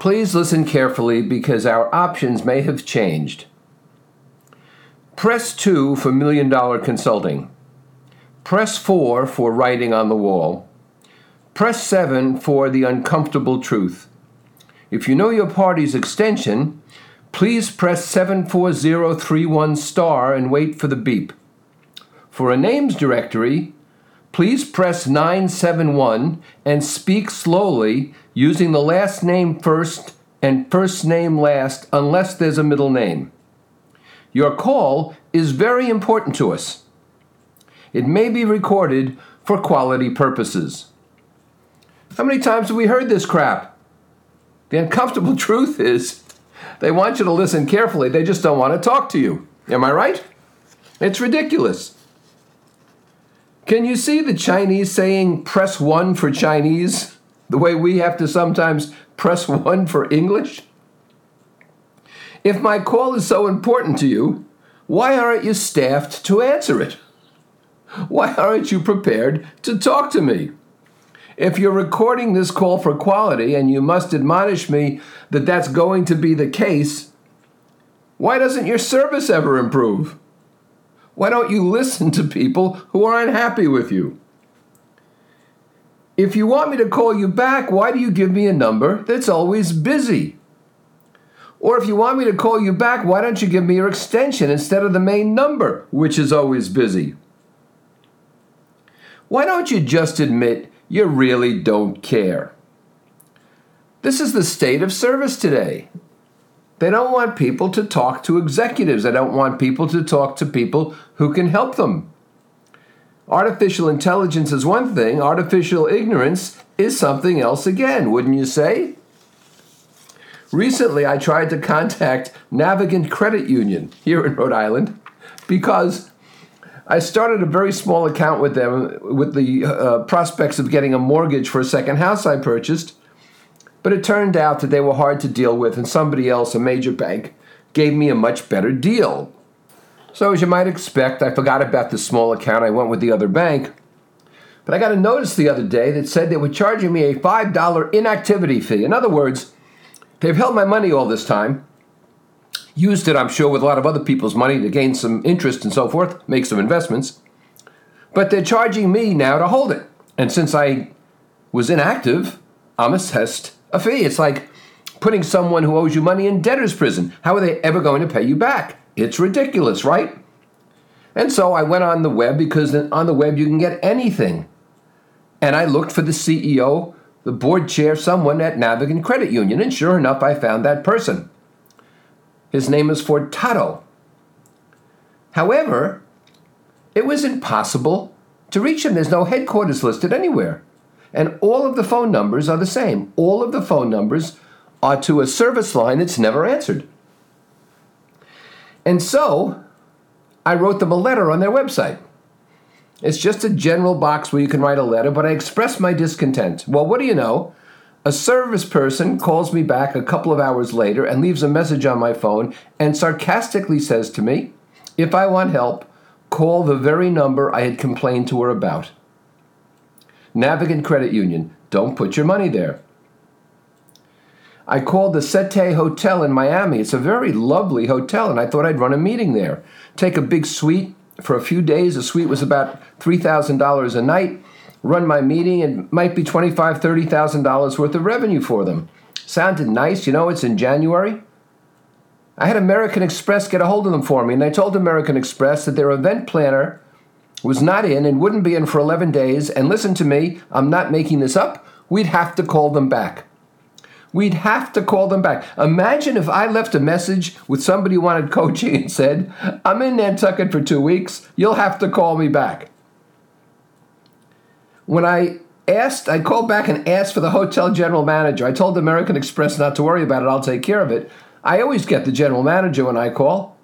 please listen carefully because our options may have changed. Press 2 for Million Dollar Consulting. Press 4 for Writing on the Wall. Press 7 for The Uncomfortable Truth. If you know your party's extension, please press 74031 star and wait for the beep. For a names directory, please press 971 and speak slowly using the last name first and first name last unless there's a middle name. Your call is very important to us. It may be recorded for quality purposes. How many times have we heard this crap? The uncomfortable truth is they want you to listen carefully, they just don't want to talk to you. Am I right? It's ridiculous. Can you see the Chinese saying press one for Chinese the way we have to sometimes press one for English? If my call is so important to you, why aren't you staffed to answer it? Why aren't you prepared to talk to me? If you're recording this call for quality and you must admonish me that that's going to be the case, why doesn't your service ever improve? Why don't you listen to people who are unhappy with you? If you want me to call you back, why do you give me a number that's always busy? Or if you want me to call you back, why don't you give me your extension instead of the main number, which is always busy? Why don't you just admit you really don't care? This is the state of service today. They don't want people to talk to executives. They don't want people to talk to people who can help them. Artificial intelligence is one thing, artificial ignorance is something else again, wouldn't you say? Recently, I tried to contact Navigant Credit Union here in Rhode Island because I started a very small account with them with the uh, prospects of getting a mortgage for a second house I purchased. But it turned out that they were hard to deal with, and somebody else, a major bank, gave me a much better deal. So, as you might expect, I forgot about the small account. I went with the other bank. But I got a notice the other day that said they were charging me a $5 inactivity fee. In other words, They've held my money all this time, used it, I'm sure, with a lot of other people's money to gain some interest and so forth, make some investments. But they're charging me now to hold it. And since I was inactive, I'm assessed a fee. It's like putting someone who owes you money in debtor's prison. How are they ever going to pay you back? It's ridiculous, right? And so I went on the web because on the web you can get anything. And I looked for the CEO the board chair someone at Navigant Credit Union, and sure enough, I found that person. His name is Furtado. However, it was impossible to reach him. There's no headquarters listed anywhere. And all of the phone numbers are the same. All of the phone numbers are to a service line that's never answered. And so I wrote them a letter on their website. It's just a general box where you can write a letter, but I express my discontent. Well, what do you know? A service person calls me back a couple of hours later and leaves a message on my phone and sarcastically says to me, If I want help, call the very number I had complained to her about. Navigant Credit Union, don't put your money there. I called the Sete Hotel in Miami. It's a very lovely hotel, and I thought I'd run a meeting there. Take a big suite, for a few days. The suite was about $3,000 a night. Run my meeting, and might be $25,000, $30,000 worth of revenue for them. Sounded nice. You know, it's in January. I had American Express get a hold of them for me, and I told American Express that their event planner was not in and wouldn't be in for 11 days. And listen to me, I'm not making this up. We'd have to call them back. We'd have to call them back. Imagine if I left a message with somebody who wanted coaching and said, I'm in Nantucket for two weeks. You'll have to call me back. When I asked, I called back and asked for the hotel general manager. I told American Express not to worry about it, I'll take care of it. I always get the general manager when I call.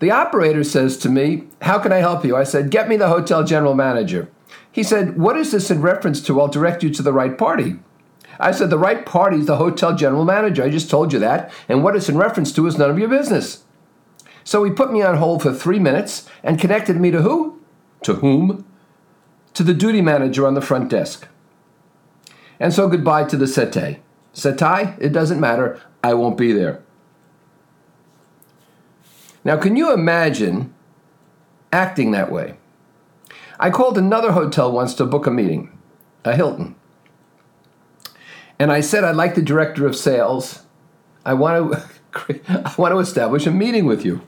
The operator says to me, How can I help you? I said, Get me the hotel general manager. He said, What is this in reference to? I'll direct you to the right party. I said, the right party is the hotel general manager. I just told you that. And what it's in reference to is none of your business. So he put me on hold for three minutes and connected me to who? To whom? To the duty manager on the front desk. And so goodbye to the Sete. Setai, it doesn't matter. I won't be there. Now, can you imagine acting that way? I called another hotel once to book a meeting, a Hilton. And I said, I'd like the director of sales. I want to, I want to establish a meeting with you.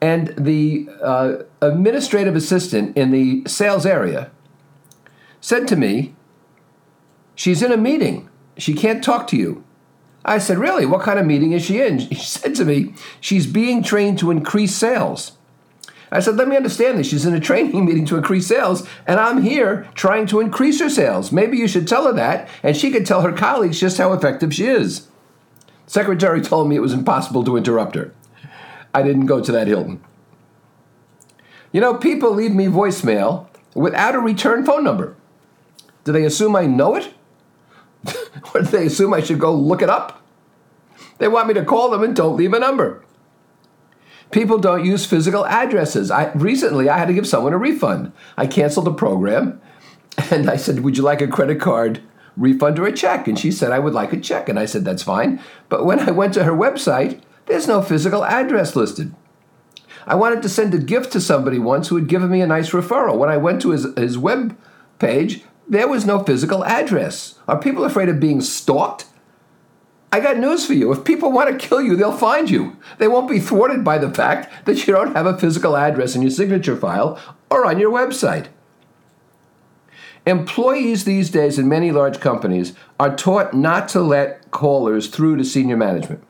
And the uh, administrative assistant in the sales area said to me, She's in a meeting. She can't talk to you. I said, Really? What kind of meeting is she in? She said to me, She's being trained to increase sales. I said, Let me understand this. She's in a training meeting to increase sales, and I'm here trying to increase her sales. Maybe you should tell her that, and she could tell her colleagues just how effective she is. Secretary told me it was impossible to interrupt her. I didn't go to that Hilton. You know, people leave me voicemail without a return phone number. Do they assume I know it? do they assume I should go look it up? They want me to call them and don't leave a number. People don't use physical addresses. I recently I had to give someone a refund. I canceled the program and I said, "Would you like a credit card refund or a check?" And she said, "I would like a check." And I said, "That's fine." But when I went to her website, there's no physical address listed. I wanted to send a gift to somebody once who had given me a nice referral. When I went to his, his web page, there was no physical address. Are people afraid of being stalked? I got news for you. If people want to kill you, they'll find you. They won't be thwarted by the fact that you don't have a physical address in your signature file or on your website. Employees these days in many large companies are taught not to let callers through to senior management.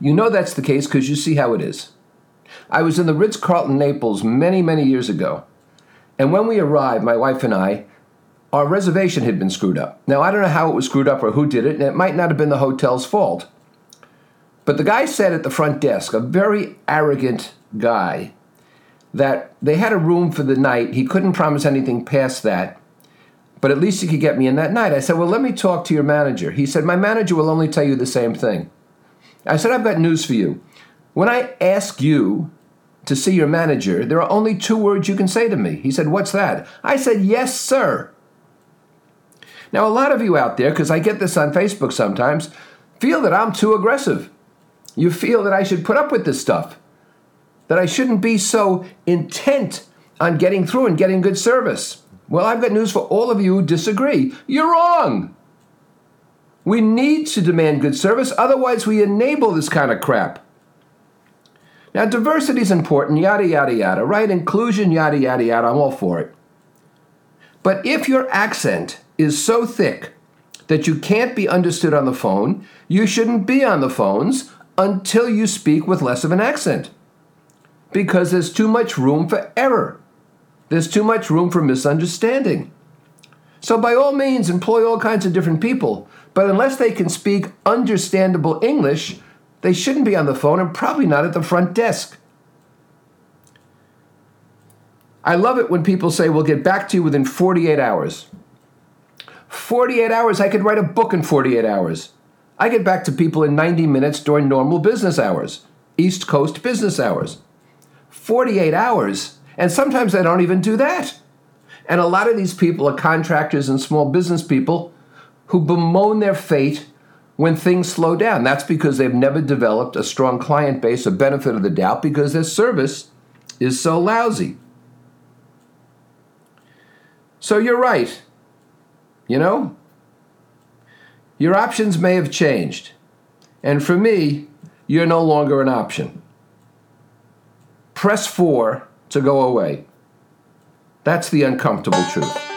You know that's the case because you see how it is. I was in the Ritz Carlton Naples many, many years ago. And when we arrived, my wife and I, our reservation had been screwed up. Now, I don't know how it was screwed up or who did it, and it might not have been the hotel's fault. But the guy said at the front desk, a very arrogant guy, that they had a room for the night. He couldn't promise anything past that, but at least he could get me in that night. I said, Well, let me talk to your manager. He said, My manager will only tell you the same thing. I said, I've got news for you. When I ask you to see your manager, there are only two words you can say to me. He said, What's that? I said, Yes, sir. Now, a lot of you out there, because I get this on Facebook sometimes, feel that I'm too aggressive. You feel that I should put up with this stuff, that I shouldn't be so intent on getting through and getting good service. Well, I've got news for all of you who disagree. You're wrong. We need to demand good service, otherwise, we enable this kind of crap. Now, diversity is important, yada, yada, yada, right? Inclusion, yada, yada, yada. I'm all for it. But if your accent is so thick that you can't be understood on the phone, you shouldn't be on the phones until you speak with less of an accent. Because there's too much room for error. There's too much room for misunderstanding. So, by all means, employ all kinds of different people, but unless they can speak understandable English, they shouldn't be on the phone and probably not at the front desk. I love it when people say, We'll get back to you within 48 hours. 48 hours, I could write a book in 48 hours. I get back to people in 90 minutes during normal business hours, East Coast business hours. 48 hours, and sometimes I don't even do that. And a lot of these people are contractors and small business people who bemoan their fate when things slow down. That's because they've never developed a strong client base, a benefit of the doubt, because their service is so lousy. So you're right. You know? Your options may have changed. And for me, you're no longer an option. Press 4 to go away. That's the uncomfortable truth.